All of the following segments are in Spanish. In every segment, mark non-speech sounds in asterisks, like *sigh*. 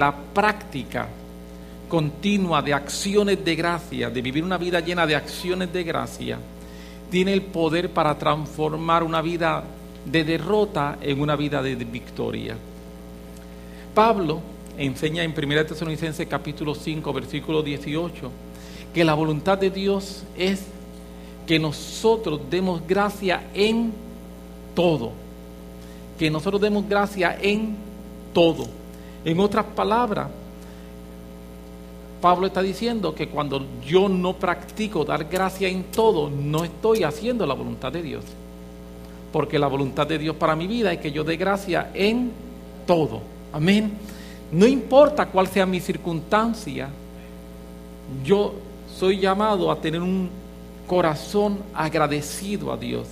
la práctica continua de acciones de gracia, de vivir una vida llena de acciones de gracia, tiene el poder para transformar una vida de derrota en una vida de victoria. Pablo enseña en 1 Tesalonicenses capítulo 5, versículo 18, que la voluntad de Dios es que nosotros demos gracia en todo. Que nosotros demos gracia en todo. En otras palabras, Pablo está diciendo que cuando yo no practico dar gracia en todo, no estoy haciendo la voluntad de Dios. Porque la voluntad de Dios para mi vida es que yo dé gracia en todo. Amén. No importa cuál sea mi circunstancia, yo soy llamado a tener un corazón agradecido a Dios.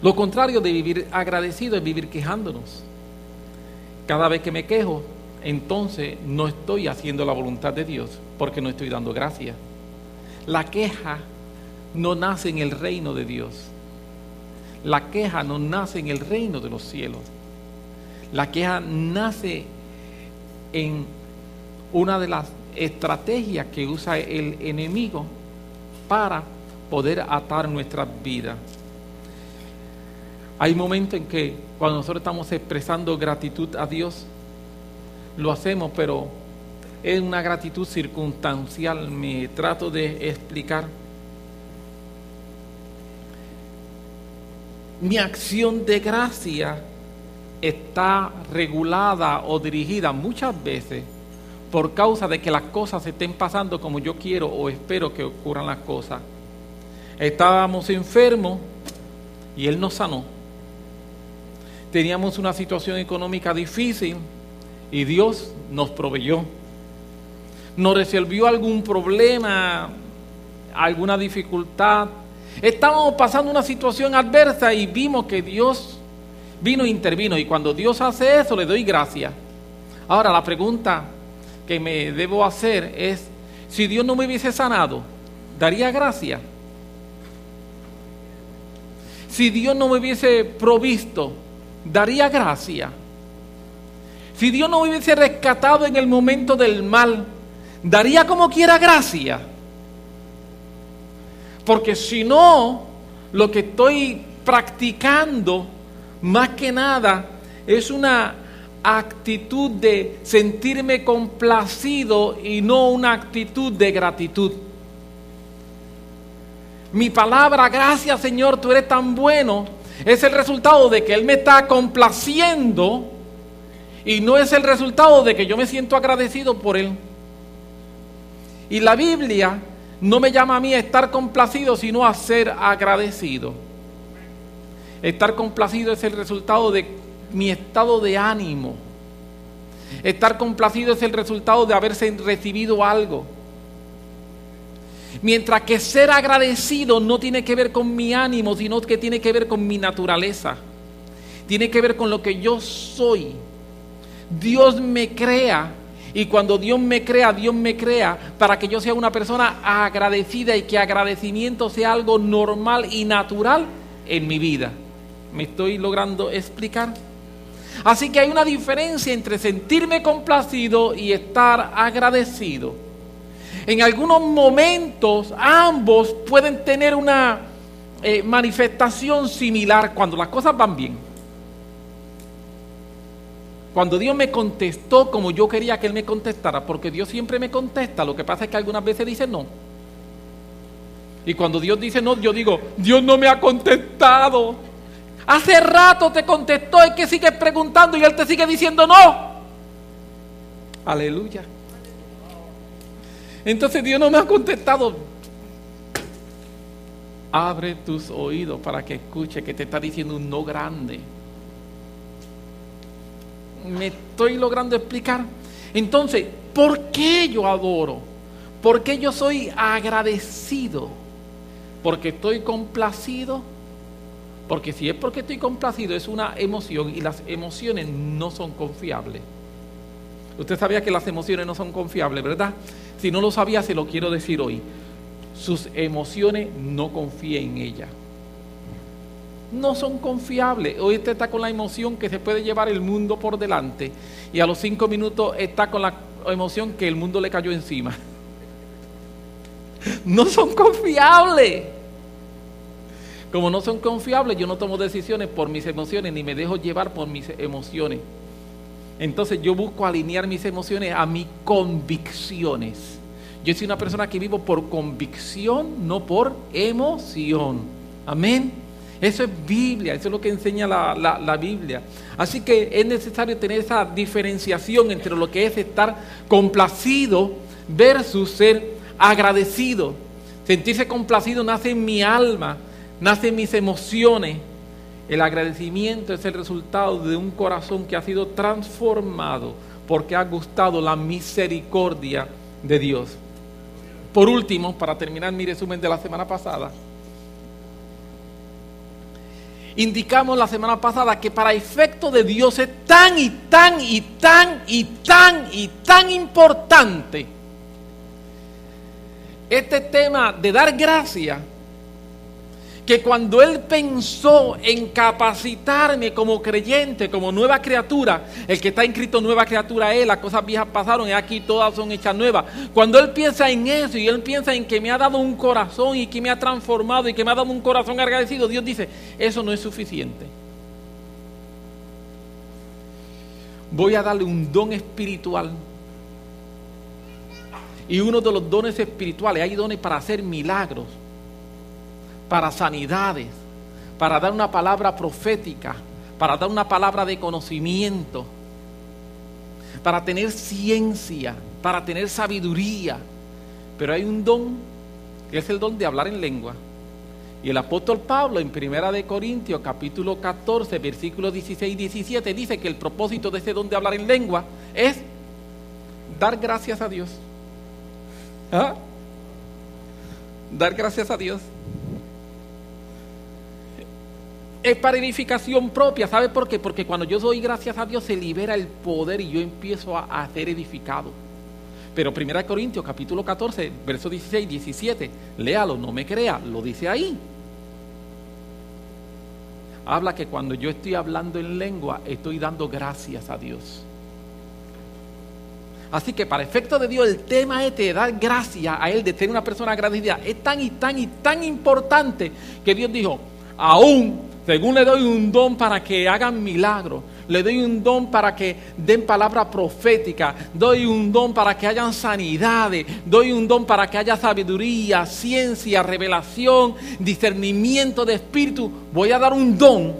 Lo contrario de vivir agradecido es vivir quejándonos. Cada vez que me quejo, entonces no estoy haciendo la voluntad de Dios porque no estoy dando gracia. La queja no nace en el reino de Dios. La queja no nace en el reino de los cielos. La queja nace en una de las estrategias que usa el enemigo para poder atar nuestras vidas. Hay momentos en que cuando nosotros estamos expresando gratitud a Dios, lo hacemos, pero es una gratitud circunstancial. Me trato de explicar. Mi acción de gracia está regulada o dirigida muchas veces por causa de que las cosas estén pasando como yo quiero o espero que ocurran las cosas. Estábamos enfermos y Él nos sanó. Teníamos una situación económica difícil y Dios nos proveyó. Nos resolvió algún problema, alguna dificultad. Estábamos pasando una situación adversa y vimos que Dios vino e intervino. Y cuando Dios hace eso, le doy gracias. Ahora la pregunta que me debo hacer es, si Dios no me hubiese sanado, ¿daría gracia? Si Dios no me hubiese provisto, ¿daría gracia? Si Dios no hubiese rescatado en el momento del mal, ¿daría como quiera gracia? Porque si no, lo que estoy practicando, más que nada, es una actitud de sentirme complacido y no una actitud de gratitud. Mi palabra, gracias Señor, tú eres tan bueno, es el resultado de que Él me está complaciendo y no es el resultado de que yo me siento agradecido por Él. Y la Biblia no me llama a mí a estar complacido, sino a ser agradecido. Estar complacido es el resultado de mi estado de ánimo. Estar complacido es el resultado de haberse recibido algo. Mientras que ser agradecido no tiene que ver con mi ánimo, sino que tiene que ver con mi naturaleza. Tiene que ver con lo que yo soy. Dios me crea y cuando Dios me crea, Dios me crea para que yo sea una persona agradecida y que agradecimiento sea algo normal y natural en mi vida. ¿Me estoy logrando explicar? Así que hay una diferencia entre sentirme complacido y estar agradecido. En algunos momentos ambos pueden tener una eh, manifestación similar cuando las cosas van bien. Cuando Dios me contestó como yo quería que Él me contestara, porque Dios siempre me contesta, lo que pasa es que algunas veces dice no. Y cuando Dios dice no, yo digo, Dios no me ha contestado. Hace rato te contestó y que sigues preguntando y Él te sigue diciendo no. Aleluya. Entonces Dios no me ha contestado. Abre tus oídos para que escuche que te está diciendo un no grande. Me estoy logrando explicar. Entonces, ¿por qué yo adoro? ¿Por qué yo soy agradecido? Porque estoy complacido porque si es porque estoy complacido, es una emoción y las emociones no son confiables. Usted sabía que las emociones no son confiables, ¿verdad? Si no lo sabía, se lo quiero decir hoy. Sus emociones no confíe en ellas. no son confiables. Hoy usted está con la emoción que se puede llevar el mundo por delante y a los cinco minutos está con la emoción que el mundo le cayó encima. *laughs* No son confiables. Como no son confiables, yo no tomo decisiones por mis emociones ni me dejo llevar por mis emociones. Entonces yo busco alinear mis emociones a mis convicciones. Yo soy una persona que vivo por convicción, no por emoción. Amén. Eso es Biblia, eso es lo que enseña la, la, Biblia. Así que es necesario tener esa diferenciación entre lo que es estar complacido versus ser agradecido. Sentirse complacido nace en mi alma, nace en mis emociones. El agradecimiento es el resultado de un corazón que ha sido transformado porque ha gustado la misericordia de Dios. Por último, para terminar mi resumen de la semana pasada, indicamos la semana pasada que para efecto de Dios es tan y tan y tan y tan y tan importante este tema de dar gracia que cuando Él pensó en capacitarme como creyente, como nueva criatura, el que está inscrito nueva criatura es, las cosas viejas pasaron y aquí todas son hechas nuevas. Cuando Él piensa en eso y Él piensa en que me ha dado un corazón y que me ha transformado y que me ha dado un corazón agradecido, Dios dice, eso no es suficiente. Voy a darle un don espiritual. Y uno de los dones espirituales, hay dones para hacer milagros para sanidades, para dar una palabra profética, para dar una palabra de conocimiento, para tener ciencia, para tener sabiduría. Pero hay un don, que es el don de hablar en lengua. Y el apóstol Pablo en Primera de Corintios capítulo 14, versículos 16 y 17 dice que el propósito de ese don de hablar en lengua es dar gracias a Dios. ¿Ah? Dar gracias a Dios es para edificación propia. ¿Sabe por qué? Porque cuando yo doy gracias a Dios se libera el poder y yo empiezo a, ser edificado. Pero 1 Corintios capítulo 14, verso 16 y 17, léalo, no me crea, lo dice ahí. Habla que cuando yo estoy hablando en lengua, estoy dando gracias a Dios. Así que para efecto de Dios, el tema es de dar gracias a Él, de ser una persona agradecida, es tan y tan y tan importante que Dios dijo, aún según le doy un don para que hagan milagros, le doy un don para que den palabra profética, doy un don para que hayan sanidades, doy un don para que haya sabiduría, ciencia, revelación, discernimiento de espíritu. Voy a dar un don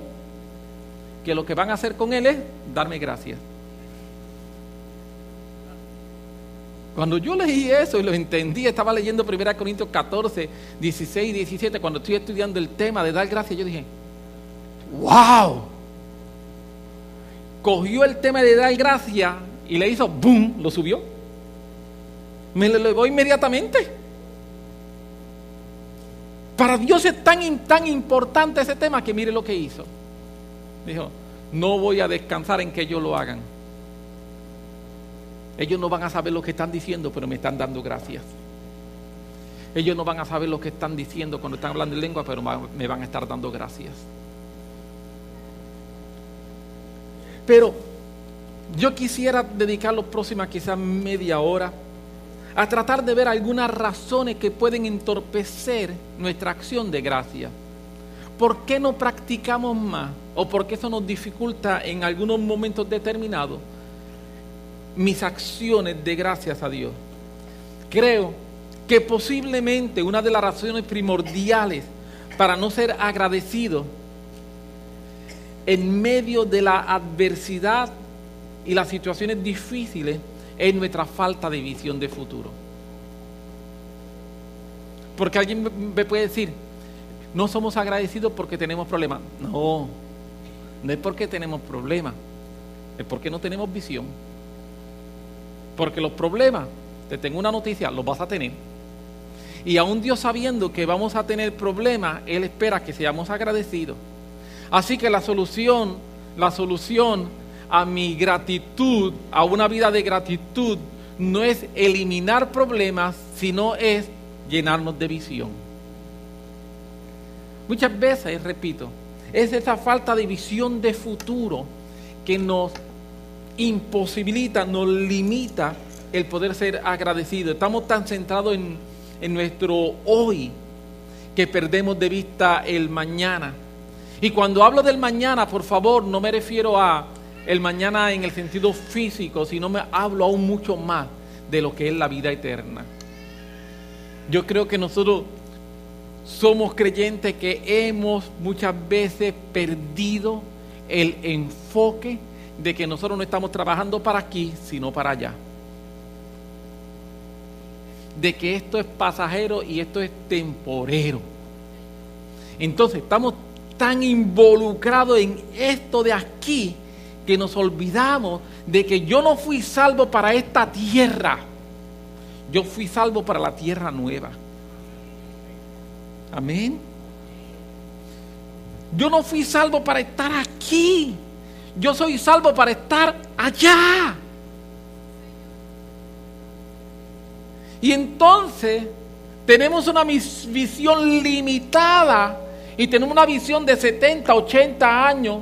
que lo que van a hacer con él es darme gracias. Cuando yo leí eso y lo entendí, estaba leyendo 1 Corintios 14, 16 y 17, cuando estoy estudiando el tema de dar gracias, yo dije, ¡Wow! Cogió el tema de dar gracia y le hizo ¡boom! Lo subió. Me lo elevó inmediatamente. Para Dios es tan, tan importante ese tema que mire lo que hizo. Dijo, no voy a descansar en que ellos lo hagan. Ellos no van a saber lo que están diciendo, pero me están dando gracias. Ellos no van a saber lo que están diciendo cuando están hablando en lengua, pero me van a estar dando gracias. Pero yo quisiera dedicar los próximos quizás media hora a tratar de ver algunas razones que pueden entorpecer nuestra acción de gracia. ¿Por qué no practicamos más? ¿O por qué eso nos dificulta en algunos momentos determinados mis acciones de gracias a Dios? Creo que posiblemente una de las razones primordiales para no ser agradecido en medio de la adversidad y las situaciones difíciles es nuestra falta de visión de futuro. Porque alguien me puede decir, no somos agradecidos porque tenemos problemas. No, no es porque tenemos problemas, es porque no tenemos visión. Porque los problemas, te tengo una noticia, los vas a tener. Y aún Dios sabiendo que vamos a tener problemas, Él espera que seamos agradecidos. Así que la solución, la solución a mi gratitud, a una vida de gratitud, no es eliminar problemas, sino es llenarnos de visión. Muchas veces, repito, es esa falta de visión de futuro que nos imposibilita, nos limita el poder ser agradecido. Estamos tan centrados en, en nuestro hoy que perdemos de vista el mañana. Y cuando hablo del mañana, por favor, no me refiero a el mañana en el sentido físico, sino me hablo aún mucho más de lo que es la vida eterna. Yo creo que nosotros somos creyentes que hemos muchas veces perdido el enfoque de que nosotros no estamos trabajando para aquí, sino para allá. De que esto es pasajero y esto es temporero. Entonces estamos tan involucrados en esto de aquí que nos olvidamos de que yo no fui salvo para esta tierra. Yo fui salvo para la tierra nueva. Amén. Yo no fui salvo para estar aquí. Yo soy salvo para estar allá. Y entonces tenemos una visión limitada y tenemos una visión de 70, 80 años.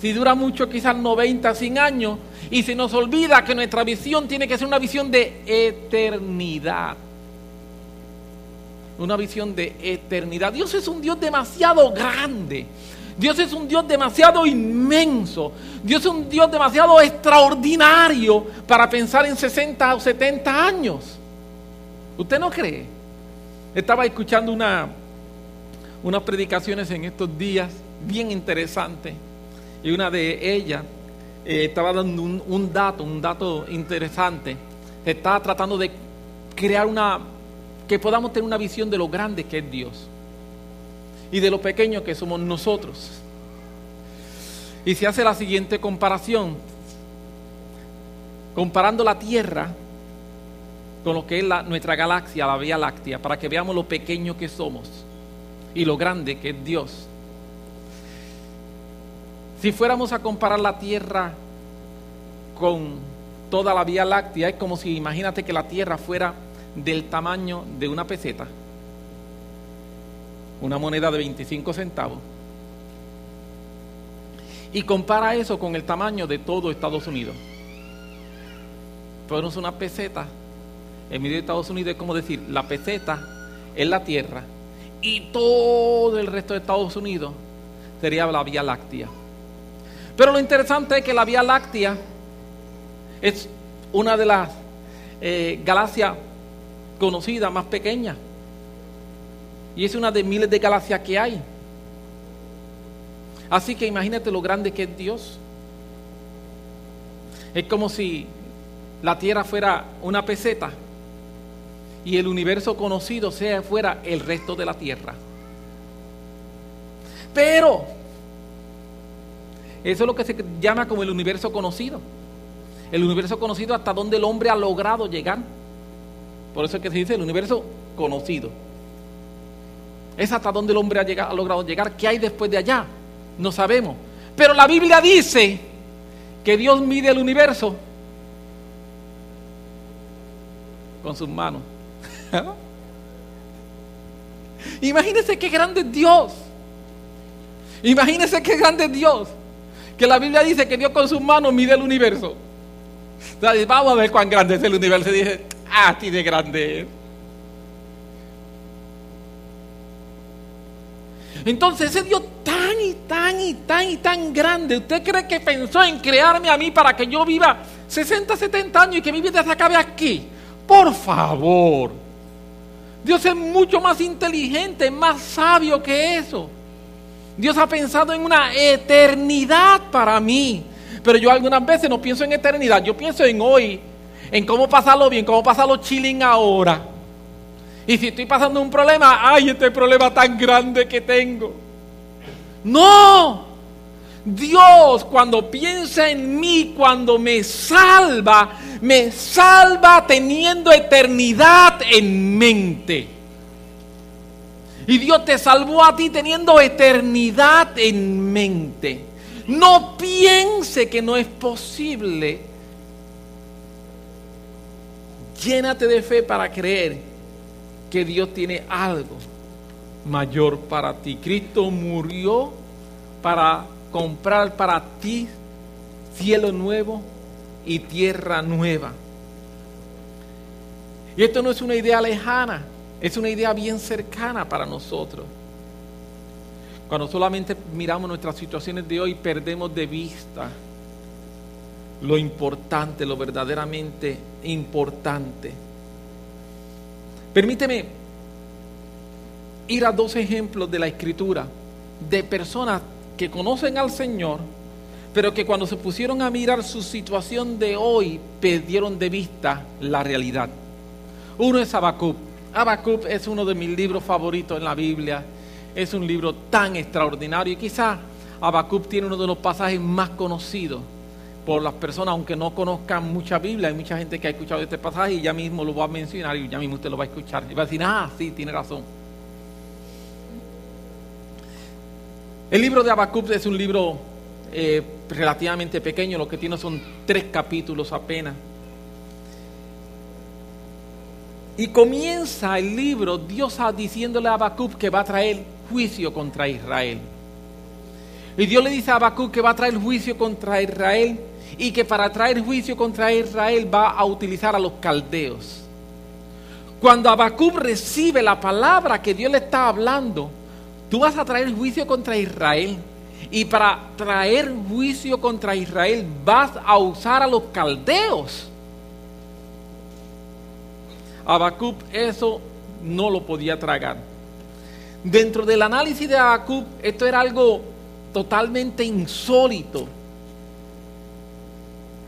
Si dura mucho, quizás 90, 100 años. Y se nos olvida que nuestra visión tiene que ser una visión de eternidad. Una visión de eternidad. Dios es un Dios demasiado grande Dios es un Dios demasiado inmenso. Dios es un Dios demasiado extraordinario para pensar en 60 o 70 años. ¿Usted no cree? Estaba escuchando una, unas predicaciones en estos días bien interesantes y una de ellas eh, estaba dando un, dato, un dato interesante. Estaba tratando de crear una, que podamos tener una visión de lo grande que es Dios y de lo pequeño que somos nosotros. Y se hace la siguiente comparación, comparando la Tierra con lo que es la, nuestra galaxia, la Vía Láctea, para que veamos lo pequeño que somos y lo grande que es Dios. Si fuéramos a comparar la Tierra con toda la Vía Láctea, es como si imagínate que la Tierra fuera del tamaño de una peseta una moneda de 25 centavos, y compara eso con el tamaño de todo Estados Unidos. Ponemos una peseta en medio de Estados Unidos, es como decir, la peseta es la tierra y todo el resto de Estados Unidos sería la Vía Láctea. Pero lo interesante es que la Vía Láctea es una de las eh, galaxias conocidas más pequeñas. Y es una de miles de galaxias que hay. Así que imagínate lo grande que es Dios. Es como si la Tierra fuera una peseta y el universo conocido sea fuera el resto de la Tierra. Pero eso es lo que se llama como el universo conocido. El universo conocido hasta donde el hombre ha logrado llegar. Por eso es que se dice el universo conocido. Es hasta donde el hombre ha, llegado, ha logrado llegar. ¿Qué hay después de allá? No sabemos. Pero la Biblia dice que Dios mide el universo con sus manos. *laughs* Imagínense qué grande es Dios. Imagínense qué grande es Dios. Que la Biblia dice que Dios con sus manos mide el universo. vamos a ver cuán grande es el universo. Y dije, ah, tiene grande Entonces ese Dios tan y tan y tan y tan grande, ¿usted cree que pensó en crearme a mí para que yo viva 60, 70 años y que mi vida se acabe aquí? Por favor. Dios es mucho más inteligente, más sabio que eso. Dios ha pensado en una eternidad para mí. Pero yo algunas veces no pienso en eternidad, yo pienso en hoy, en cómo pasarlo bien, cómo pasarlo chilling ahora. Y si estoy pasando un problema, ay, este problema tan grande que tengo. No. Dios cuando piensa en mí, cuando me salva, me salva teniendo eternidad en mente. Y Dios te salvó a ti teniendo eternidad en mente. No piense que no es posible. Llénate de fe para creer que Dios tiene algo mayor para ti. Cristo murió para comprar para ti cielo nuevo y tierra nueva. Y esto no es una idea lejana, es una idea bien cercana para nosotros. Cuando solamente miramos nuestras situaciones de hoy, perdemos de vista lo importante, lo verdaderamente importante. Permíteme ir a dos ejemplos de la escritura de personas que conocen al Señor, pero que cuando se pusieron a mirar su situación de hoy, perdieron de vista la realidad. Uno es Habacuc. Habacuc es uno de mis libros favoritos en la Biblia. Es un libro tan extraordinario y quizás Habacuc tiene uno de los pasajes más conocidos por las personas, aunque no conozcan mucha Biblia, hay mucha gente que ha escuchado este pasaje y ya mismo lo va a mencionar y ya mismo usted lo va a escuchar. Y va a decir, ah, sí, tiene razón. El libro de Habacuc es un libro eh, relativamente pequeño, lo que tiene son tres capítulos apenas. Y comienza el libro Dios diciéndole a Habacuc que va a traer juicio contra Israel. Y Dios le dice a Habacuc que va a traer juicio contra Israel y que para traer juicio contra Israel va a utilizar a los caldeos. Cuando Habacuc recibe la palabra que Dios le está hablando, tú vas a traer juicio contra Israel. Y para traer juicio contra Israel vas a usar a los caldeos. Habacuc eso no lo podía tragar. Dentro del análisis de Habacuc, esto era algo totalmente insólito.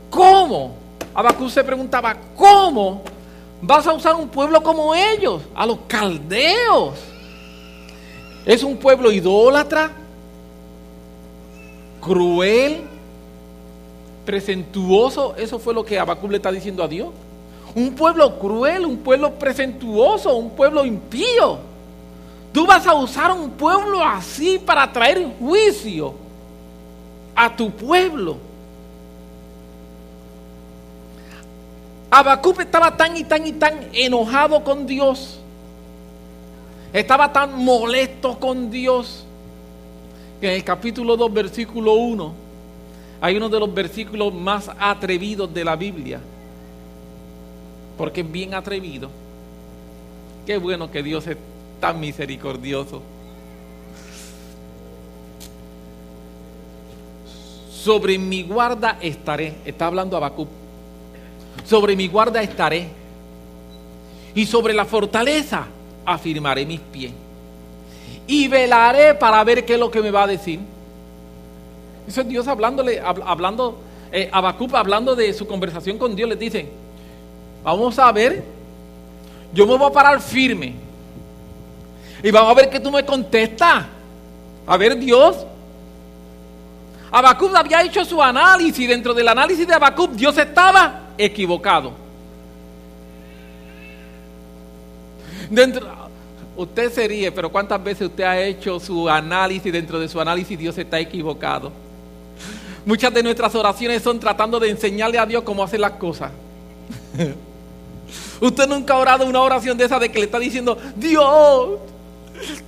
¿Cómo? Habacuc se preguntaba, ¿cómo vas a usar un pueblo como ellos, a los caldeos? Es un pueblo idólatra, cruel, presentuoso. Eso fue lo que Habacuc le está diciendo a Dios. Un pueblo cruel, un pueblo presentuoso, un pueblo impío. Tú vas a usar un pueblo así para traer juicio a tu pueblo. Habacuc estaba tan y tan y tan enojado con Dios. Estaba tan molesto con Dios que en el capítulo 2, versículo 1, hay uno de los versículos más atrevidos de la Biblia. Porque es bien atrevido. Qué bueno que Dios es tan misericordioso. Sobre mi guarda estaré. Está hablando Habacuc sobre mi guarda estaré. Y sobre la fortaleza afirmaré mis pies. Y velaré para ver qué es lo que me va a decir. Eso es Dios hablándole, hablando, eh, hablando de su conversación con Dios, le dice, vamos a ver, yo me voy a parar firme. Y vamos a ver que tú me contestas. A ver, Dios. Habacuc había hecho su análisis. Dentro del análisis de Habacuc, Dios estaba equivocado. Dentro, usted se ríe, pero ¿cuántas veces usted ha hecho su análisis? Dentro de su análisis Dios está equivocado. Muchas de nuestras oraciones son tratando de enseñarle a Dios cómo hacer las cosas. *laughs* Usted nunca ha orado una oración de esa de que le está diciendo, Dios,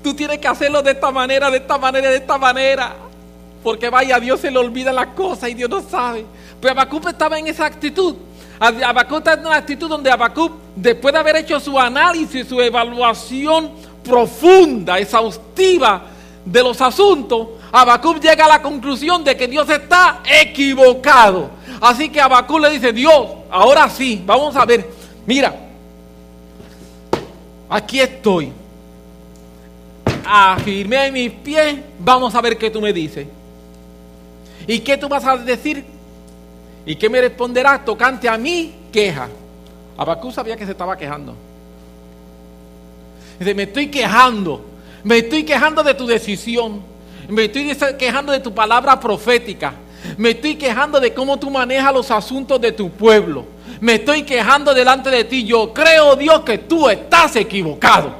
tú tienes que hacerlo de esta manera, de esta manera, de esta manera. Porque vaya, Dios se le olvida las cosas y Dios no sabe. Pero Habacuc estaba en esa actitud. Habacuc está en una actitud donde Habacuc, después de haber hecho su análisis, su evaluación profunda, exhaustiva de los asuntos, Habacuc llega a la conclusión de que Dios está equivocado. Así que Habacuc le dice, Dios, ahora sí, vamos a ver, mira, aquí estoy. Afirmé mis pies, vamos a ver qué tú me dices. ¿Y qué tú vas a decir ¿Y qué me responderá tocante a mi queja? Abacú sabía que se estaba quejando. Dice, me estoy quejando. Me estoy quejando de tu decisión. Me estoy quejando de tu palabra profética. Me estoy quejando de cómo tú manejas los asuntos de tu pueblo. Me estoy quejando delante de ti. Yo creo, Dios, que tú estás equivocado.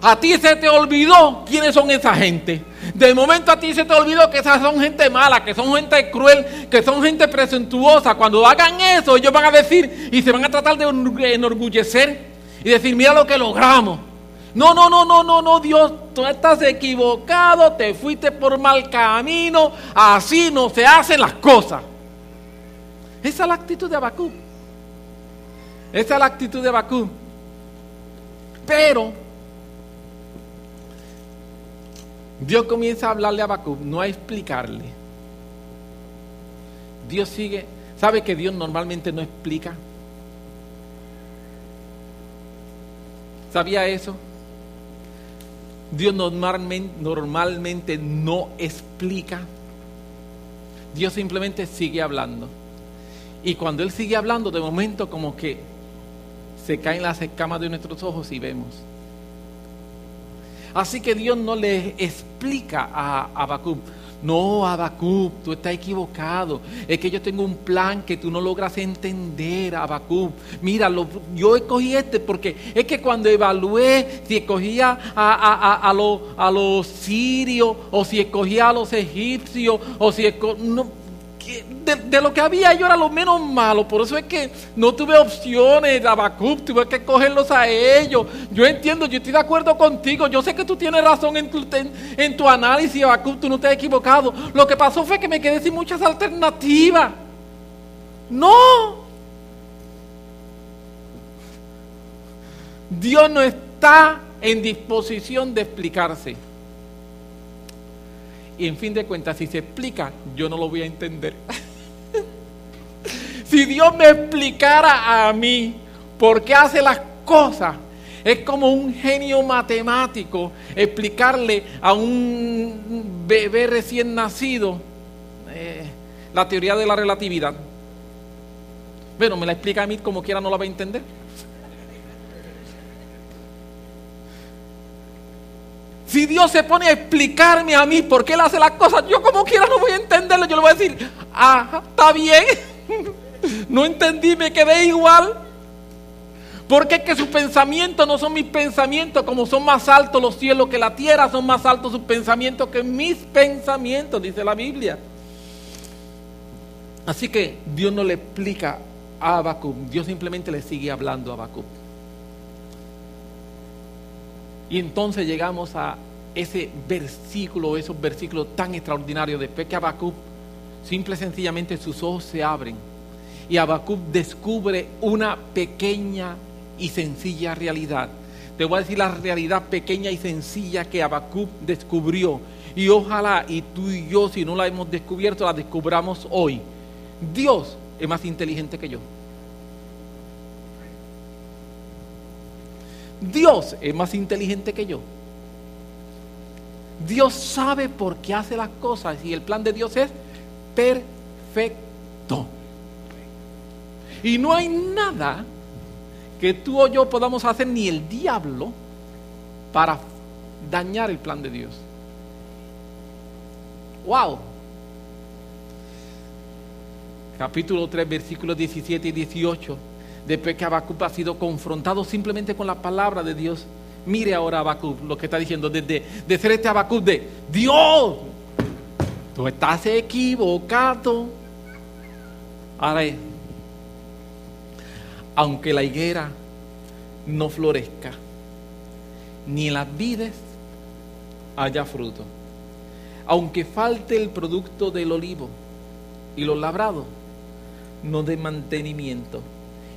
A ti se te olvidó quiénes son esa gente. De momento a ti se te olvidó que esas son gente mala, que son gente cruel, que son gente presentuosa. Cuando hagan eso, ellos van a decir y se van a tratar de enorgullecer y decir, mira lo que logramos. No, no, no, no, no, no, Dios, tú estás equivocado, te fuiste por mal camino, así no se hacen las cosas. Esa es la actitud de Abacú. Esa es la actitud de Abacú. Pero Dios comienza a hablarle a Abacú, no a explicarle. Dios sigue, ¿sabe que Dios normalmente no explica? ¿Sabía eso? Dios normalmente, normalmente no explica. Dios simplemente sigue hablando. Y cuando Él sigue hablando, de momento como que se caen las escamas de nuestros ojos y vemos. Así que Dios no le explica a Habacuc, no, Abacub, tú estás equivocado. Es que yo tengo un plan que tú no logras entender, Abacub. Mira, yo escogí este porque es que cuando evalué si escogía a, a, los sirios o si escogía a los egipcios o si escogía de, lo que había yo era lo menos malo. Por eso es que no tuve opciones, Abacub, tuve que cogerlos a ellos. Yo entiendo, yo estoy de acuerdo contigo. Yo sé que tú tienes razón en tu, en, tu análisis, Abacub, tú no te has equivocado. Lo que pasó fue que me quedé sin muchas alternativas. No. Dios no está en disposición de explicarse. Y en fin de cuentas, si se explica, yo no lo voy a entender. *laughs* si Dios me explicara a mí por qué hace las cosas, es como un genio matemático explicarle a un bebé recién nacido eh, la teoría de la relatividad. Bueno, me la explica a mí como quiera, no la va a entender. Si Dios se pone a explicarme a mí por qué Él hace las cosas, yo como quiera no voy a entenderlo. Yo le voy a decir, ah, está bien. *laughs* no entendí, me quedé igual. Porque es que sus pensamientos no son mis pensamientos, como son más altos los cielos que la tierra, son más altos sus pensamientos que mis pensamientos, dice la Biblia. Así que Dios no le explica a Habacuc, Dios simplemente le sigue hablando a Habacuc. Y entonces llegamos a ese versículo, esos versículos tan extraordinarios. Después que Habacuc, simple y sencillamente sus ojos se abren y Habacuc descubre una pequeña y sencilla realidad. Te voy a decir la realidad pequeña y sencilla que Habacuc descubrió. Y ojalá y tú y yo, si no la hemos descubierto, la descubramos hoy. Dios es más inteligente que yo. Dios es más inteligente que yo. Dios sabe por qué hace las cosas y el plan de Dios es perfecto. Y no hay nada que tú o yo podamos hacer, ni el diablo, para dañar el plan de Dios. ¡Wow! Capítulo 3, versículos 17 y 18 después que Habacuc ha sido confrontado simplemente con la palabra de Dios. Mire ahora Habacuc lo que está diciendo, desde de ser este Habacuc de Dios, tú estás equivocado. Ahora aunque la higuera no florezca, ni las vides haya fruto, aunque falte el producto del olivo y los labrados no de mantenimiento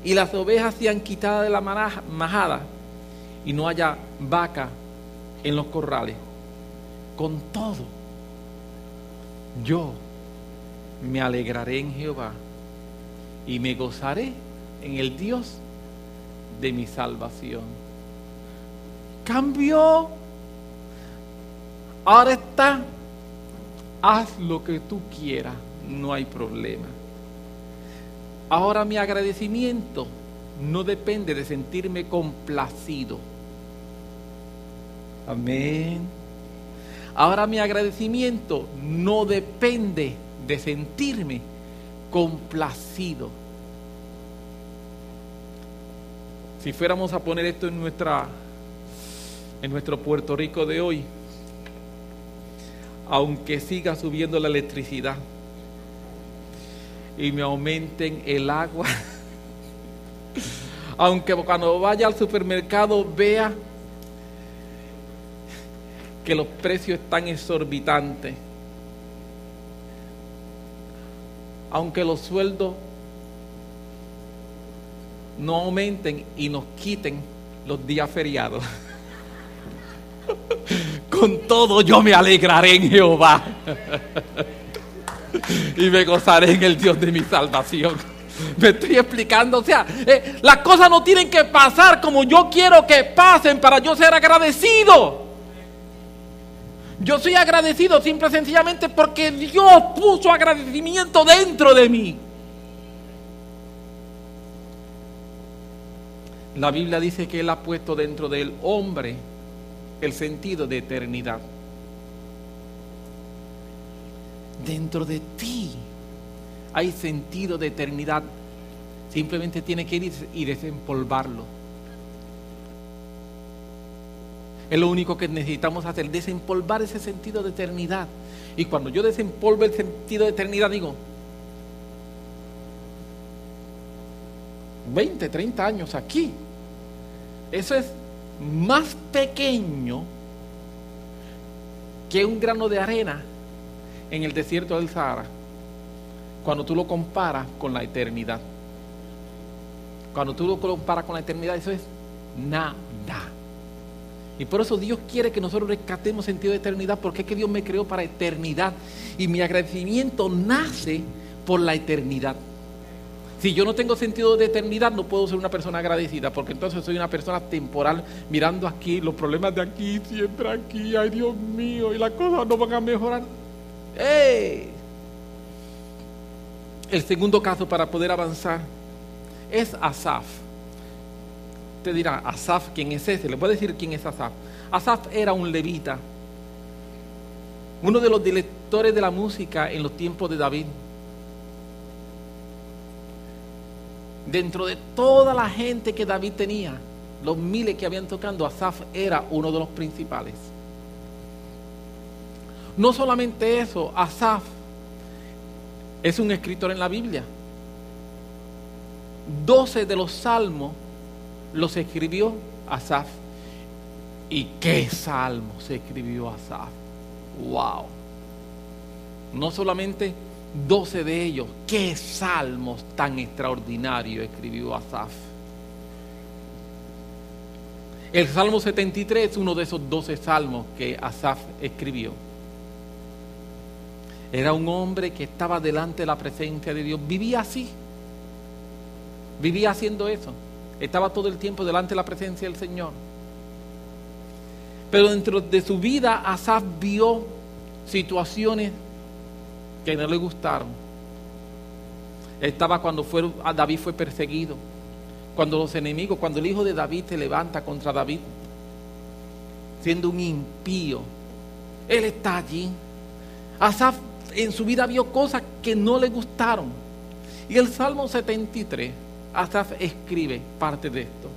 y las ovejas sean quitadas de la majada y no haya vaca en los corrales. Con todo, yo me alegraré en Jehová y me gozaré en el Dios de mi salvación. Cambió. Ahora está. Haz lo que tú quieras. No hay problema. Ahora mi agradecimiento no depende de sentirme complacido. Amén. Ahora mi agradecimiento no depende de sentirme complacido. Si fuéramos a poner esto en nuestra en nuestro Puerto Rico de hoy, aunque siga subiendo la electricidad, y me aumenten el agua. *laughs* Aunque cuando vaya al supermercado vea que los precios están exorbitantes. Aunque los sueldos no aumenten y nos quiten los días feriados. *laughs* Con todo yo me alegraré en Jehová *laughs* y me gozaré en el Dios de mi salvación. *laughs* Me estoy explicando, o sea, eh, las cosas no tienen que pasar como yo quiero que pasen para yo ser agradecido. Yo soy agradecido simple y sencillamente porque Dios puso agradecimiento dentro de mí. La Biblia dice que Él ha puesto dentro del hombre el sentido de eternidad. Dentro de ti hay sentido de eternidad. Simplemente tiene que ir y desempolvarlo. Es lo único que necesitamos hacer, desempolvar ese sentido de eternidad. Y cuando yo desempolvo el sentido de eternidad, digo, 20, 30 años aquí. Eso es más pequeño que un grano de arena en el desierto del Sahara, cuando tú lo comparas con la eternidad. Cuando tú lo comparas con la eternidad, eso es nada. Y por eso Dios quiere que nosotros rescatemos sentido de eternidad, porque es que Dios me creó para eternidad. Y mi agradecimiento nace por la eternidad. Si yo no tengo sentido de eternidad, no puedo ser una persona agradecida, porque entonces soy una persona temporal, mirando aquí, los problemas de aquí, siempre aquí, ay Dios mío, y las cosas no van a mejorar. ¡Ey! El segundo caso para poder avanzar es Asaf. Te dirá, Asaf, ¿quién es ese? Le voy a decir quién es Asaf. Asaf era un levita, uno de los directores de la música en los tiempos de David. Dentro de toda la gente que David tenía, los miles que habían tocando, Asaf era uno de los principales. No solamente eso, Asaf es un escritor en la Biblia. Doce de los salmos los escribió Asaf. ¿Y qué salmo se escribió Asaf? ¡Wow! No solamente 12 de ellos. ¿Qué salmos tan extraordinarios escribió Asaf? El Salmo 73 es uno de esos 12 salmos que Asaf escribió. Era un hombre que estaba delante de la presencia de Dios. Vivía así. Vivía haciendo eso. Estaba todo el tiempo delante de la presencia del Señor. Pero dentro de su vida, Asaf vio situaciones que no le gustaron. Estaba cuando fue, David fue perseguido, cuando los enemigos, cuando el hijo de David se levanta contra David, siendo un impío, él está allí. Asaf en su vida vio cosas que no le gustaron. Y el Salmo 73, Asaf escribe parte de esto.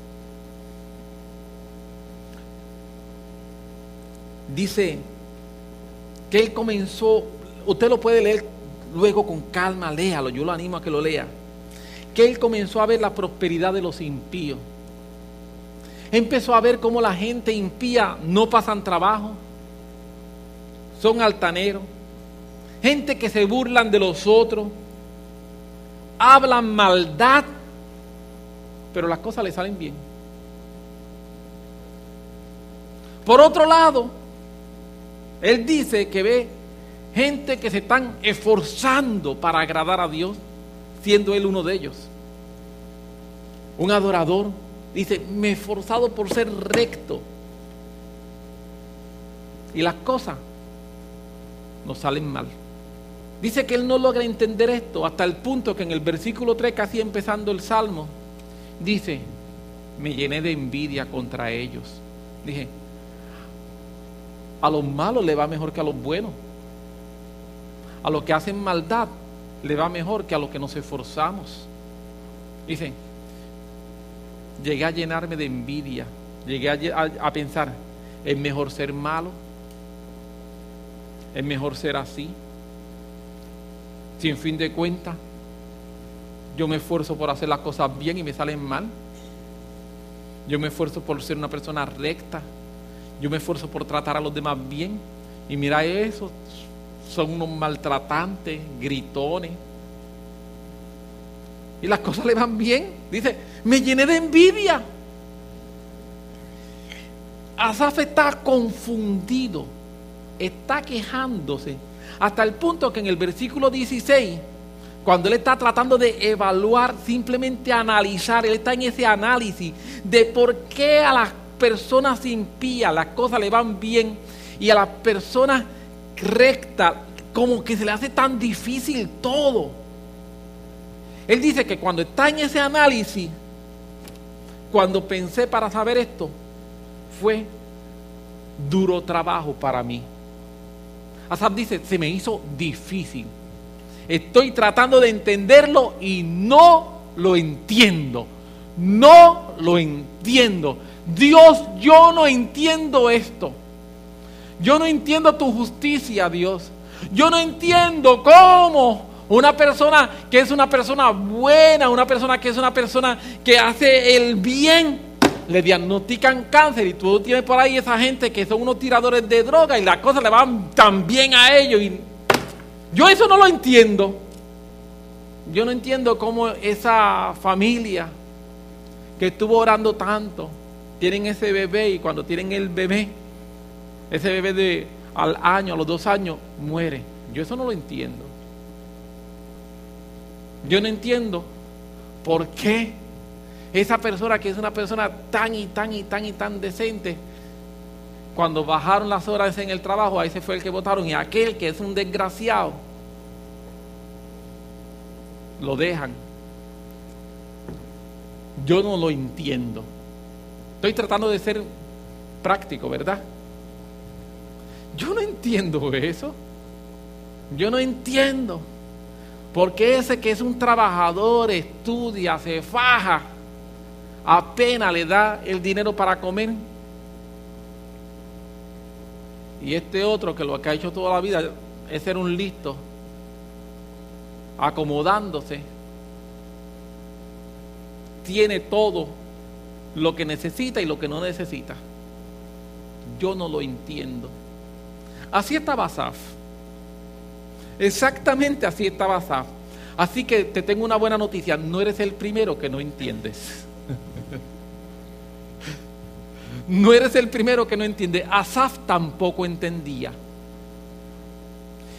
Dice que él comenzó Usted lo puede leer luego con calma, léalo, yo lo animo a que lo lea. Que él comenzó a ver la prosperidad de los impíos. Empezó a ver cómo la gente impía no pasan trabajo, son altaneros, gente que se burlan de los otros, hablan maldad, pero las cosas le salen bien. Por otro lado, él dice que ve gente que se están esforzando para agradar a Dios, siendo Él uno de ellos. Un adorador dice, me he esforzado por ser recto. Y las cosas no salen mal. Dice que él no logra entender esto hasta el punto que en el versículo 3, casi empezando el salmo, dice, me llené de envidia contra ellos. Dije, a los malos le va mejor que a los buenos. A los que hacen maldad le va mejor que a los que nos esforzamos. Dice, llegué a llenarme de envidia, llegué a, pensar, es mejor ser malo, es mejor ser así. Si en fin de cuentas yo me esfuerzo por hacer las cosas bien y me salen mal. Yo me esfuerzo por ser una persona recta. Yo me esfuerzo por tratar a los demás bien. Y mira eso, son unos maltratantes, gritones. Y las cosas le van bien. Dice, me llené de envidia. Asaf está confundido, está quejándose, hasta el punto que en el versículo 16, cuando él está tratando de evaluar, simplemente analizar, él está en ese análisis de por qué a las personas impías las cosas le van bien y a las personas rectas como que se le hace tan difícil todo. Él dice que cuando está en ese análisis, cuando pensé para saber esto, fue duro trabajo para mí. Asaf dice, se me hizo difícil. Estoy tratando de entenderlo y no lo entiendo. No lo entiendo. Dios, yo no entiendo esto. Yo no entiendo tu justicia, Dios. Yo no entiendo cómo una persona que es una persona buena, una persona que es una persona que hace el bien, le diagnostican cáncer y tú tienes por ahí esa gente que son unos tiradores de droga y las cosas le van tan bien a ellos. Yo eso no lo entiendo. Yo no entiendo cómo esa familia que estuvo orando tanto, tienen ese bebé y cuando tienen el bebé, ese bebé de al año, a los dos años, muere. Yo eso no lo entiendo. Yo no entiendo por qué esa persona que es una persona tan y tan y tan y tan decente, cuando bajaron las horas en el trabajo, ahí se fue el que votaron, y aquel que es un desgraciado, lo dejan. Yo no lo entiendo. Estoy tratando de ser práctico, ¿verdad? Yo no entiendo eso. Yo no entiendo. Porque ese que es un trabajador, estudia, se faja, apenas le da el dinero para comer. Y este otro que lo que ha hecho toda la vida es ser un listo, acomodándose, tiene todo lo que necesita y lo que no necesita. Yo no lo entiendo. Así estaba Asaf. Exactamente así estaba Asaf. Así que te tengo una buena noticia, no eres el primero que no entiendes. No eres el primero que no entiende. Asaf tampoco entendía.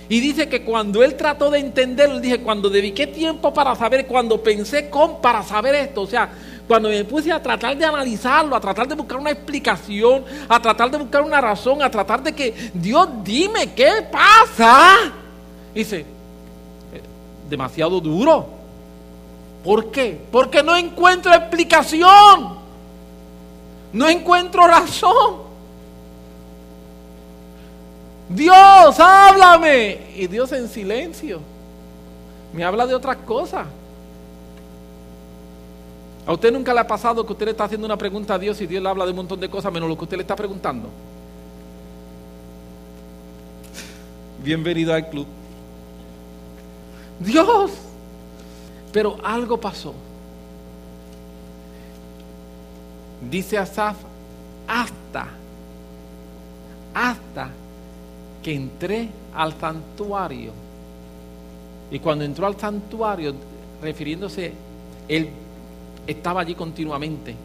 Y dice que cuando él trató de entenderlo, dije, cuando dediqué tiempo para saber, cuando pensé con para saber esto, o sea, cuando me puse a tratar de analizarlo, a tratar de buscar una explicación, a tratar de buscar una razón, a tratar de que, Dios, dime, ¿qué pasa? Dice, eh, demasiado duro. ¿Por qué? Porque no encuentro explicación. No encuentro razón. Dios, háblame. Y Dios en silencio. Me habla de otras cosas. ¿A usted nunca le ha pasado que usted le está haciendo una pregunta a Dios y Dios le habla de un montón de cosas menos lo que usted le está preguntando? Bienvenido al club. Dios. Pero algo pasó. Dice Asaf, hasta, hasta que entré al santuario. Y cuando entró al santuario, refiriéndose, él estaba allí continuamente.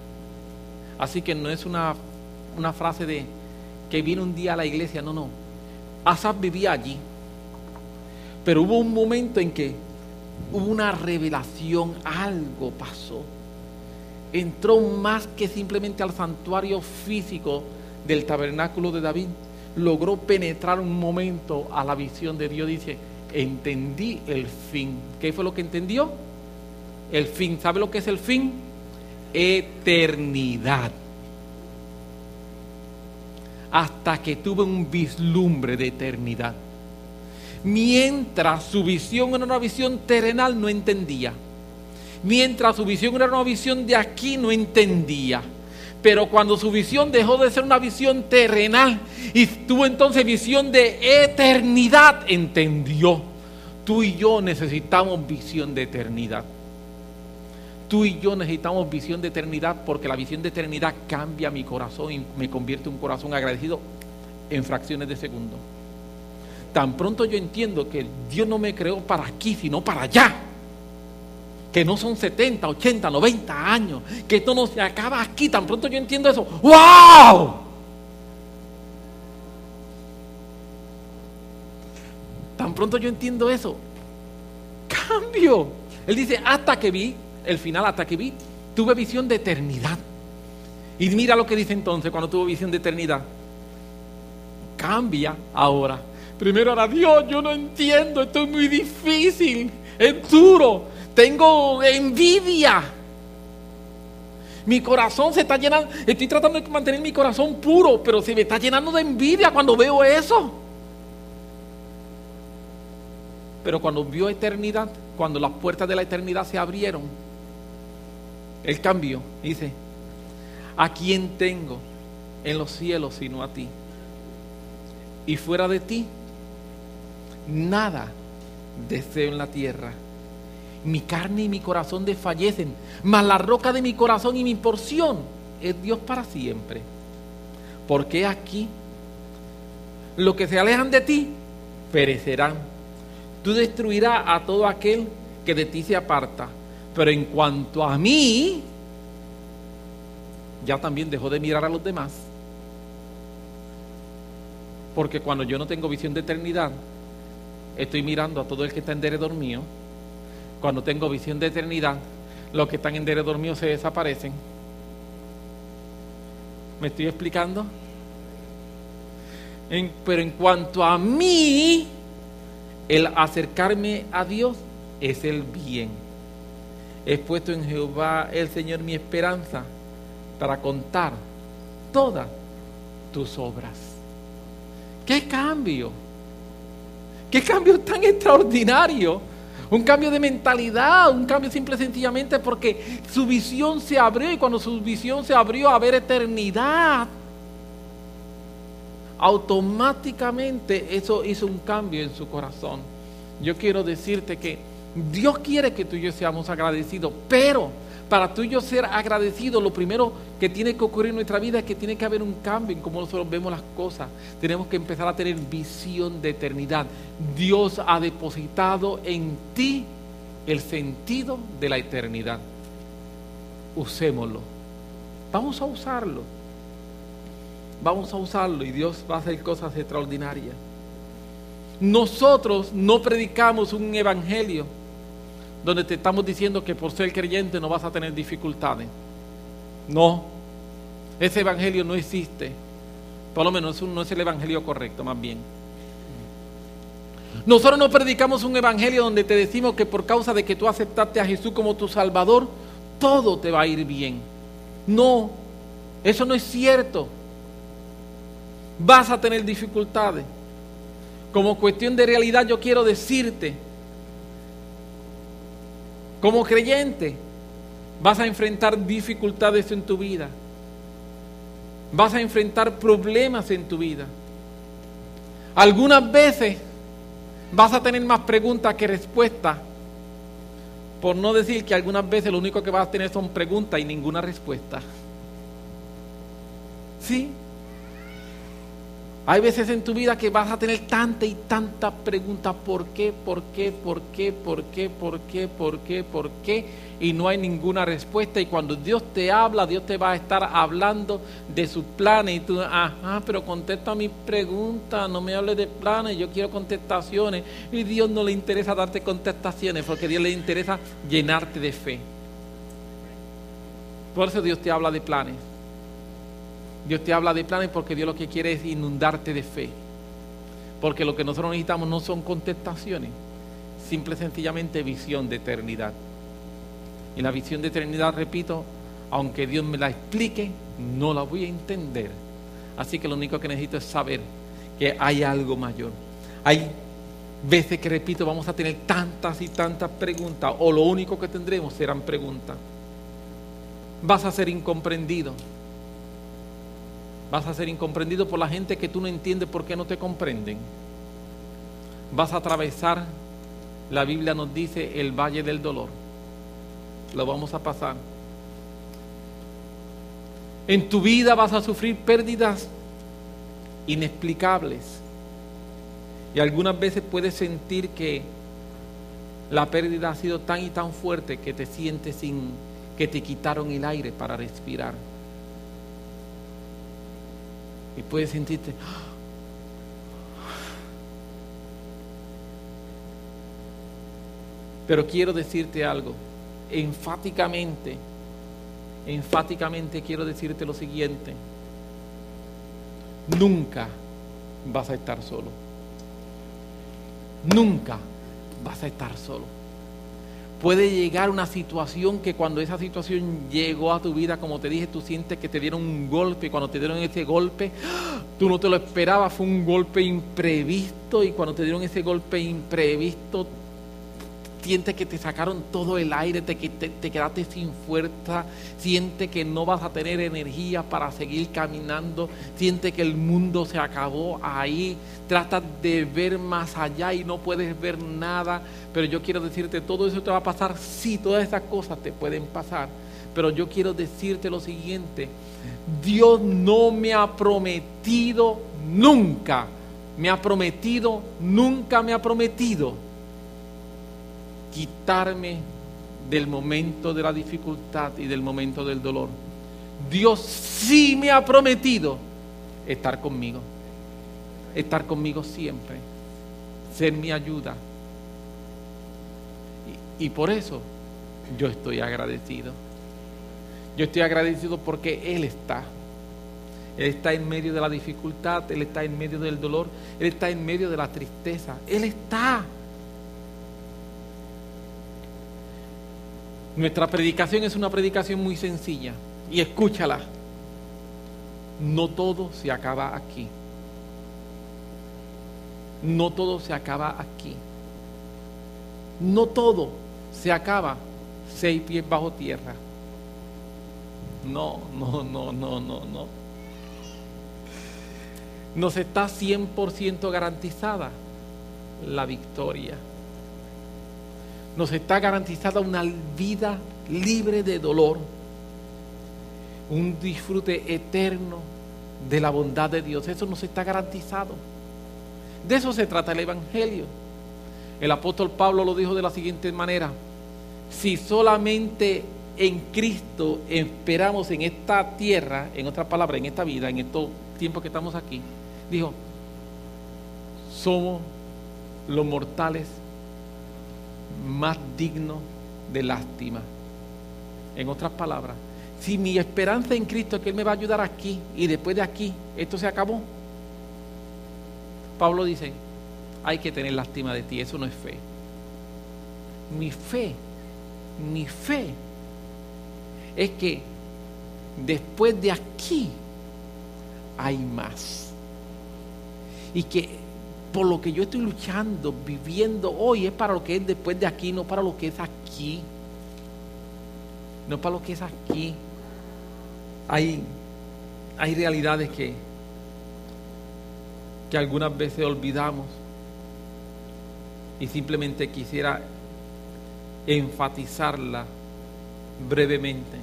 Así que no es una, una frase de que vino un día a la iglesia, no, no. Asaf vivía allí. Pero hubo un momento en que hubo una revelación, algo pasó. Entró más que simplemente al santuario físico del tabernáculo de David. Logró penetrar un momento a la visión de Dios. Dice, entendí el fin. ¿Qué fue lo que entendió? El fin. ¿Sabe lo que es el fin? Eternidad. Hasta que tuve un vislumbre de eternidad. Mientras su visión era una visión terrenal, no entendía. Mientras su visión era una visión de aquí, no entendía. Pero cuando su visión dejó de ser una visión terrenal y tuvo entonces visión de eternidad, entendió. Tú y yo necesitamos visión de eternidad. Tú y yo necesitamos visión de eternidad porque la visión de eternidad cambia mi corazón y me convierte en un corazón agradecido en fracciones de segundo. Tan pronto yo entiendo que Dios no me creó para aquí, sino para allá. Que no son 70, 80, 90 años. Que esto no se acaba aquí. Tan pronto yo entiendo eso. ¡Wow! Tan pronto yo entiendo eso. Cambio. Él dice, hasta que vi el final hasta que vi, tuve visión de eternidad. Y mira lo que dice entonces cuando tuvo visión de eternidad. Cambia ahora. Primero era Dios, yo no entiendo, esto es muy difícil, es duro, tengo envidia. Mi corazón se está llenando, estoy tratando de mantener mi corazón puro, pero se me está llenando de envidia cuando veo eso. Pero cuando vio eternidad, cuando las puertas de la eternidad se abrieron, el cambio. Dice, ¿a quién tengo en los cielos sino a ti? Y fuera de ti, nada deseo en la tierra. Mi carne y mi corazón desfallecen, mas la roca de mi corazón y mi porción es Dios para siempre. Porque aquí, los que se alejan de ti, perecerán. Tú destruirás a todo aquel que de ti se aparta. Pero en cuanto a mí, ya también dejó de mirar a los demás. Porque cuando yo no tengo visión de eternidad, estoy mirando a todo el que está en derredor mío. Cuando tengo visión de eternidad, los que están en derredor mío se desaparecen. ¿Me estoy explicando? pero en cuanto a mí, el acercarme a Dios es el bien. He puesto en Jehová el Señor mi esperanza para contar todas tus obras. ¡Qué cambio! ¡Qué cambio tan extraordinario! Un cambio de mentalidad, un cambio simple y sencillamente porque su visión se abrió y cuando su visión se abrió a ver eternidad, automáticamente eso hizo un cambio en su corazón. Yo quiero decirte que Dios quiere que tú y yo seamos agradecidos, pero para tú y yo ser agradecidos, lo primero que tiene que ocurrir en nuestra vida es que tiene que haber un cambio en cómo nosotros vemos las cosas. Tenemos que empezar a tener visión de eternidad. Dios ha depositado en ti el sentido de la eternidad. Usémoslo. Vamos a usarlo. Vamos a usarlo y Dios va a hacer cosas extraordinarias. Nosotros no predicamos un evangelio donde te estamos diciendo que por ser creyente no vas a tener dificultades. No, ese evangelio no existe. Por lo menos no es el evangelio correcto, más bien. Nosotros no predicamos un evangelio donde te decimos que por causa de que tú aceptaste a Jesús como tu Salvador, todo te va a ir bien. No, eso no es cierto. Vas a tener dificultades. Como cuestión de realidad yo quiero decirte como creyente, vas a enfrentar dificultades en tu vida. Vas a enfrentar problemas en tu vida. Algunas veces vas a tener más preguntas que respuestas. Por no decir que algunas veces lo único que vas a tener son preguntas y ninguna respuesta. ¿Sí? Hay veces en tu vida que vas a tener tanta y tanta preguntas, ¿por qué? ¿Por qué? ¿Por qué? ¿Por qué? ¿Por qué? ¿Por qué? ¿Por qué? Y no hay ninguna respuesta. Y cuando Dios te habla, Dios te va a estar hablando de sus planes. Y tú, ajá, pero contesta mis preguntas, no me hables de planes, yo quiero contestaciones. Y Dios no le interesa darte contestaciones, porque Dios le interesa llenarte de fe. Por eso Dios te habla de planes. Dios te habla de planes porque Dios lo que quiere es inundarte de fe. Porque lo que nosotros necesitamos no son contestaciones, simple y sencillamente visión de eternidad. Y la visión de eternidad, repito, aunque Dios me la explique, no la voy a entender. Así que lo único que necesito es saber que hay algo mayor. Hay veces que, repito, vamos a tener tantas y tantas preguntas, o lo único que tendremos serán preguntas. Vas a ser incomprendido Vas a ser incomprendido por la gente que tú no entiendes por qué no te comprenden. Vas a atravesar, la Biblia nos dice, el valle del dolor. lo vamos a pasar. En tu vida vas a sufrir pérdidas inexplicables. Y algunas veces puedes sentir que la pérdida ha sido tan y tan fuerte que te sientes sin que te quitaron el aire para respirar. Y puedes sentirte... Pero quiero decirte algo, enfáticamente, enfáticamente quiero decirte lo siguiente, nunca vas a estar solo, nunca vas a estar solo. Puede llegar una situación que cuando esa situación llegó a tu vida, como te dije, tú sientes que te dieron un golpe y cuando te dieron ese golpe, tú no te lo esperabas, fue un golpe imprevisto y cuando te dieron ese golpe imprevisto, sientes que te sacaron todo el aire, te, te, te, quedaste sin fuerza, siente que no vas a tener energía para seguir caminando, siente que el mundo se acabó ahí, tratas de ver más allá y no puedes ver nada, pero yo quiero decirte, todo eso te va a pasar, sí, todas esas cosas te pueden pasar, pero yo quiero decirte lo siguiente, Dios no me ha prometido nunca, me ha prometido, nunca me ha prometido quitarme del momento de la dificultad y del momento del dolor. Dios sí me ha prometido estar conmigo, estar conmigo siempre, ser mi ayuda. Y, por eso yo estoy agradecido. Yo estoy agradecido porque Él está. Él está en medio de la dificultad, Él está en medio del dolor, Él está en medio de la tristeza. Él está. Nuestra predicación es una predicación muy sencilla y escúchala. No todo se acaba aquí. No todo se acaba aquí. No todo se acaba seis pies bajo tierra. No, no, no, no, no, no. Nos está 100% garantizada la victoria nos está garantizada una vida libre de dolor, un disfrute eterno de la bondad de Dios. Eso nos está garantizado. De eso se trata el Evangelio. El apóstol Pablo lo dijo de la siguiente manera, si solamente en Cristo esperamos en esta tierra, en otras palabras, en esta vida, en estos tiempos que estamos aquí, dijo, somos los mortales más digno de lástima. En otras palabras, si mi esperanza en Cristo es que Él me va a ayudar aquí y después de aquí esto se acabó, Pablo dice, hay que tener lástima de ti, eso no es fe. Mi fe, mi fe es que después de aquí hay más. Y que por lo que yo estoy luchando, viviendo hoy, es para lo que es después de aquí, no para lo que es aquí. No para lo que es aquí. Hay, hay realidades que, que algunas veces olvidamos y simplemente quisiera enfatizarla brevemente.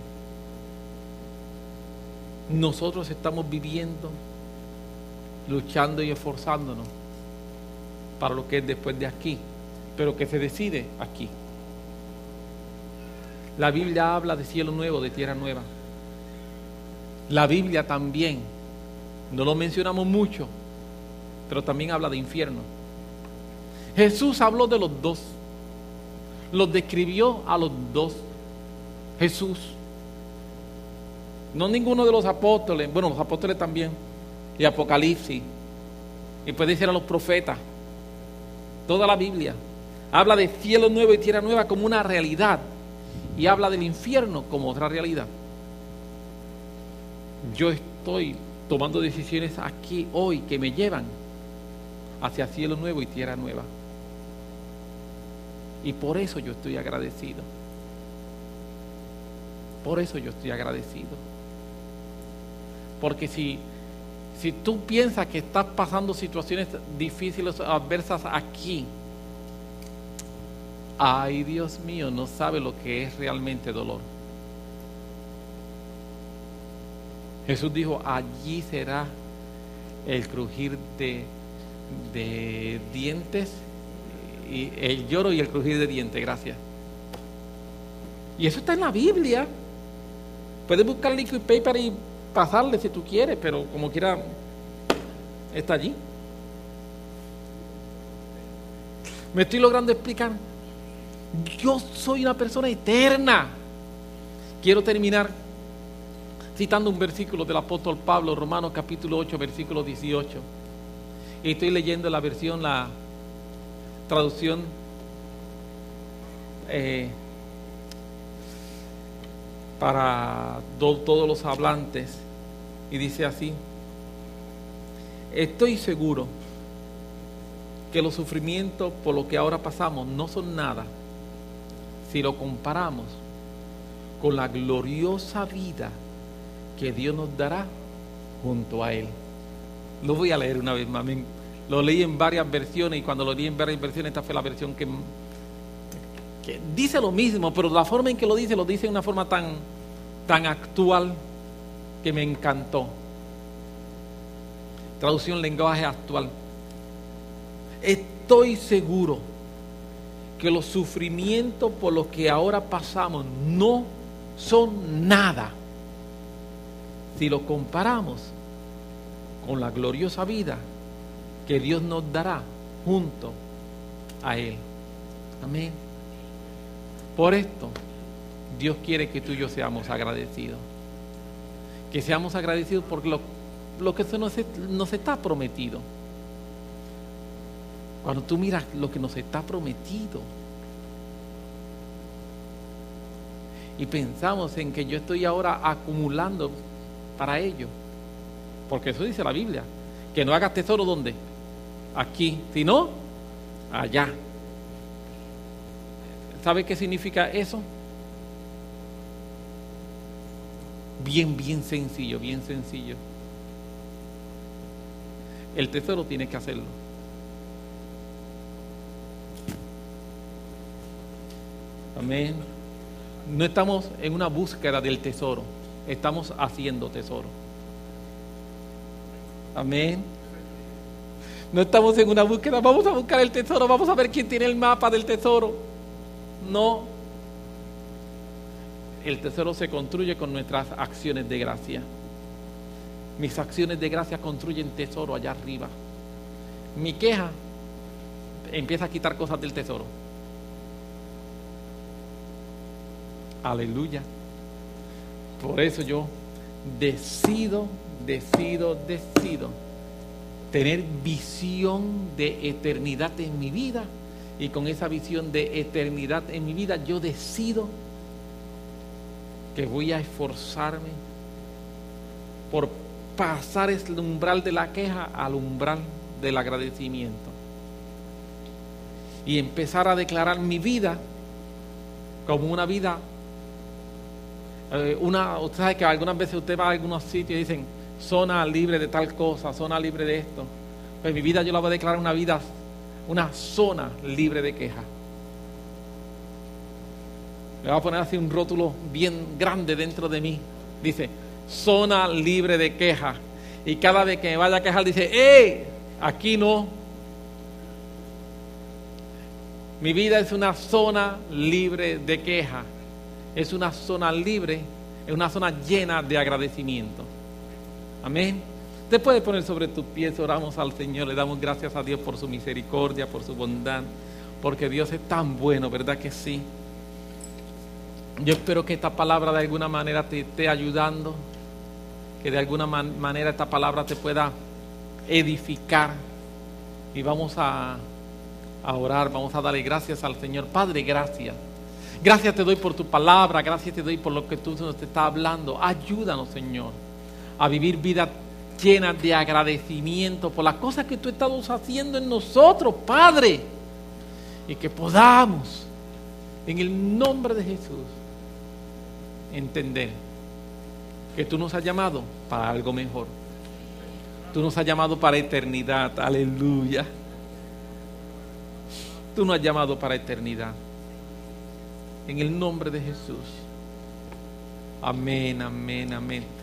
Nosotros estamos viviendo, luchando y esforzándonos para lo que es después de aquí, pero que se decide aquí. La Biblia habla de cielo nuevo, de tierra nueva. La Biblia también, no lo mencionamos mucho, pero también habla de infierno. Jesús habló de los dos, los describió a los dos. Jesús, no ninguno de los apóstoles, bueno, los apóstoles también, y Apocalipsis, y puede decir a los profetas, Toda la Biblia habla de cielo nuevo y tierra nueva como una realidad y habla del infierno como otra realidad. Yo estoy tomando decisiones aquí hoy que me llevan hacia cielo nuevo y tierra nueva. Y por eso yo estoy agradecido. Por eso yo estoy agradecido. Porque si si tú piensas que estás pasando situaciones difíciles, adversas aquí, ay Dios mío, no sabe lo que es realmente dolor. Jesús dijo, allí será el crujir de, dientes, y el lloro y el crujir de dientes, gracias. Y eso está en la Biblia. Puedes buscar liquid paper y pasarle si tú quieres, pero como quiera, está allí. Me estoy logrando explicar. Yo soy una persona eterna. Quiero terminar citando un versículo del apóstol Pablo, Romanos capítulo 8, versículo 18. Y estoy leyendo la versión, la traducción eh, para todos los hablantes. Y dice así, estoy seguro que los sufrimientos por lo que ahora pasamos no son nada si lo comparamos con la gloriosa vida que Dios nos dará junto a Él. Lo voy a leer una vez más. Lo leí en varias versiones y cuando lo leí en varias versiones, esta fue la versión que, que dice lo mismo, pero la forma en que lo dice, lo dice de una forma tan, tan actual que me encantó. Traducción lenguaje actual. Estoy seguro que los sufrimientos por los que ahora pasamos no son nada si lo comparamos con la gloriosa vida que Dios nos dará junto a Él. Amén. Por esto, Dios quiere que tú y yo seamos agradecidos. Que seamos agradecidos por lo, lo que se nos, nos está prometido. Cuando tú miras lo que nos está prometido y pensamos en que yo estoy ahora acumulando para ello, porque eso dice la Biblia, que no hagas tesoro donde, aquí, sino allá. ¿Sabe qué significa eso? Bien, bien sencillo, bien sencillo. El tesoro tiene que hacerlo. Amén. No estamos en una búsqueda del tesoro, estamos haciendo tesoro. Amén. No estamos en una búsqueda, vamos a buscar el tesoro, vamos a ver quién tiene el mapa del tesoro. No. El tesoro se construye con nuestras acciones de gracia. Mis acciones de gracia construyen tesoro allá arriba. Mi queja empieza a quitar cosas del tesoro. Aleluya. Por eso yo decido, decido, decido tener visión de eternidad en mi vida. Y con esa visión de eternidad en mi vida, yo decido que voy a esforzarme por pasar el umbral de la queja al umbral del agradecimiento. Y empezar a declarar mi vida como una vida eh, una, usted sabe que algunas veces usted va a algunos sitios y dicen, zona libre de tal cosa, zona libre de esto. Pues mi vida yo la voy a declarar una vida, una zona libre de queja. Le voy a poner así un rótulo bien grande dentro de mí. Dice, zona libre de queja. Y cada vez que me vaya a quejar dice, ¡eh! Aquí no. Mi vida es una zona libre de queja es una zona libre, es una zona llena de agradecimiento. Amén. Te puedes poner sobre tus pies, oramos al Señor, le damos gracias a Dios por su misericordia, por su bondad, porque Dios es tan bueno, ¿verdad que sí? Yo espero que esta palabra de alguna manera te esté ayudando, que de alguna manera esta palabra te pueda edificar. Y vamos a, a orar, vamos a darle gracias al Señor. Padre, gracias. Gracias te doy por tu palabra, gracias te doy por lo que tú nos estás hablando. Ayúdanos, Señor, a vivir vida llena de agradecimiento por las cosas que tú estás haciendo en nosotros, Padre. Y que podamos, en el nombre de Jesús, entender que tú nos has llamado para algo mejor. Tú nos has llamado para eternidad, aleluya. Tú nos has llamado para eternidad. En el nombre de Jesús. Amén, amén, amén.